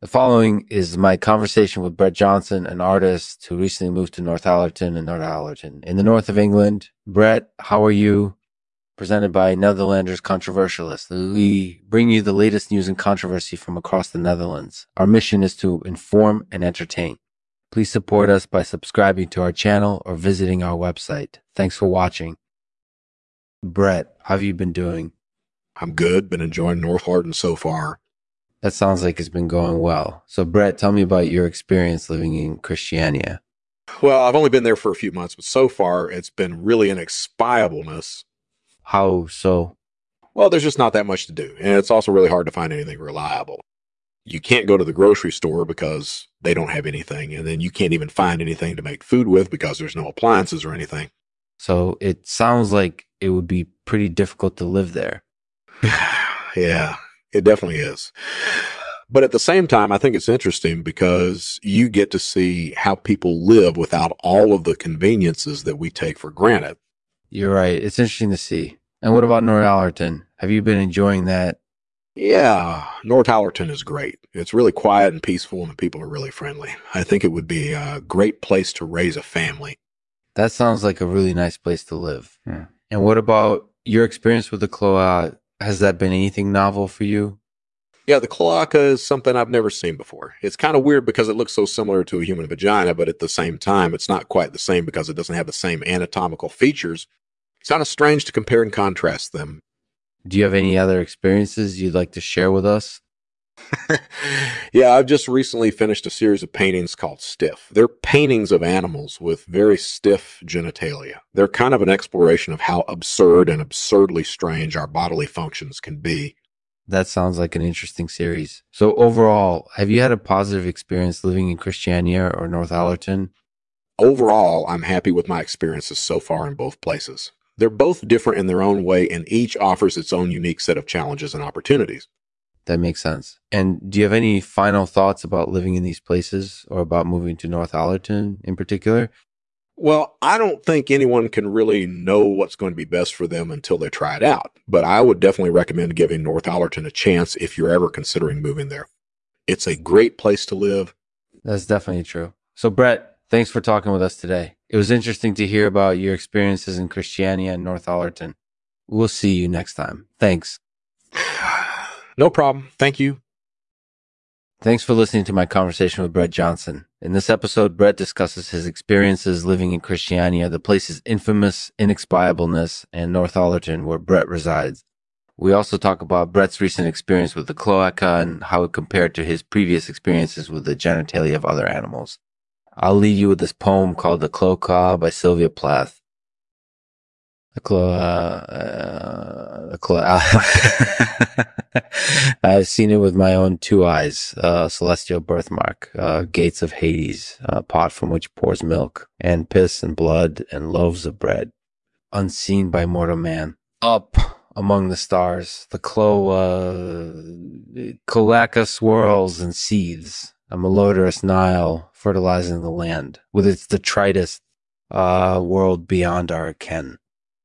The following is my conversation with Brett Johnson, an artist who recently moved to Northallerton and Northallerton in the north of England. Brett, how are you? Presented by Netherlanders Controversialist. We bring you the latest news and controversy from across the Netherlands. Our mission is to inform and entertain. Please support us by subscribing to our channel or visiting our website. Thanks for watching. Brett, how have you been doing? I'm good. Been enjoying Northallerton so far. That sounds like it's been going well. So, Brett, tell me about your experience living in Christiania. Well, I've only been there for a few months, but so far it's been really inexpiableness. How so? Well, there's just not that much to do. And it's also really hard to find anything reliable. You can't go to the grocery store because they don't have anything. And then you can't even find anything to make food with because there's no appliances or anything. So, it sounds like it would be pretty difficult to live there. yeah, it definitely is. But at the same time, I think it's interesting because you get to see how people live without all of the conveniences that we take for granted. You're right. It's interesting to see. And what about Northallerton? Have you been enjoying that? Yeah, Northallerton is great. It's really quiet and peaceful, and the people are really friendly. I think it would be a great place to raise a family. That sounds like a really nice place to live. Yeah. And what about your experience with the Cloa? Has that been anything novel for you? Yeah, the cloaca is something I've never seen before. It's kind of weird because it looks so similar to a human vagina, but at the same time, it's not quite the same because it doesn't have the same anatomical features. It's kind of strange to compare and contrast them. Do you have any other experiences you'd like to share with us? yeah, I've just recently finished a series of paintings called Stiff. They're paintings of animals with very stiff genitalia. They're kind of an exploration of how absurd and absurdly strange our bodily functions can be. That sounds like an interesting series. So, overall, have you had a positive experience living in Christiania or Northallerton? Overall, I'm happy with my experiences so far in both places. They're both different in their own way, and each offers its own unique set of challenges and opportunities. That makes sense. And do you have any final thoughts about living in these places or about moving to Northallerton in particular? Well, I don't think anyone can really know what's going to be best for them until they try it out. But I would definitely recommend giving Northallerton a chance if you're ever considering moving there. It's a great place to live. That's definitely true. So, Brett, thanks for talking with us today. It was interesting to hear about your experiences in Christiania and Northallerton. We'll see you next time. Thanks. No problem. Thank you. Thanks for listening to my conversation with Brett Johnson. In this episode, Brett discusses his experiences living in Christiania, the place's infamous inexpiableness, and Northallerton, where Brett resides. We also talk about Brett's recent experience with the cloaca and how it compared to his previous experiences with the genitalia of other animals. I'll leave you with this poem called The Cloaca by Sylvia Plath. The clo- uh, uh, the clo- I've seen it with my own two eyes. Uh, celestial birthmark, uh, gates of Hades, a pot from which pours milk, and piss and blood and loaves of bread, unseen by mortal man. Up among the stars, the clo- uh, cloaca swirls and seethes, a malodorous Nile fertilizing the land with its detritus, uh, world beyond our ken.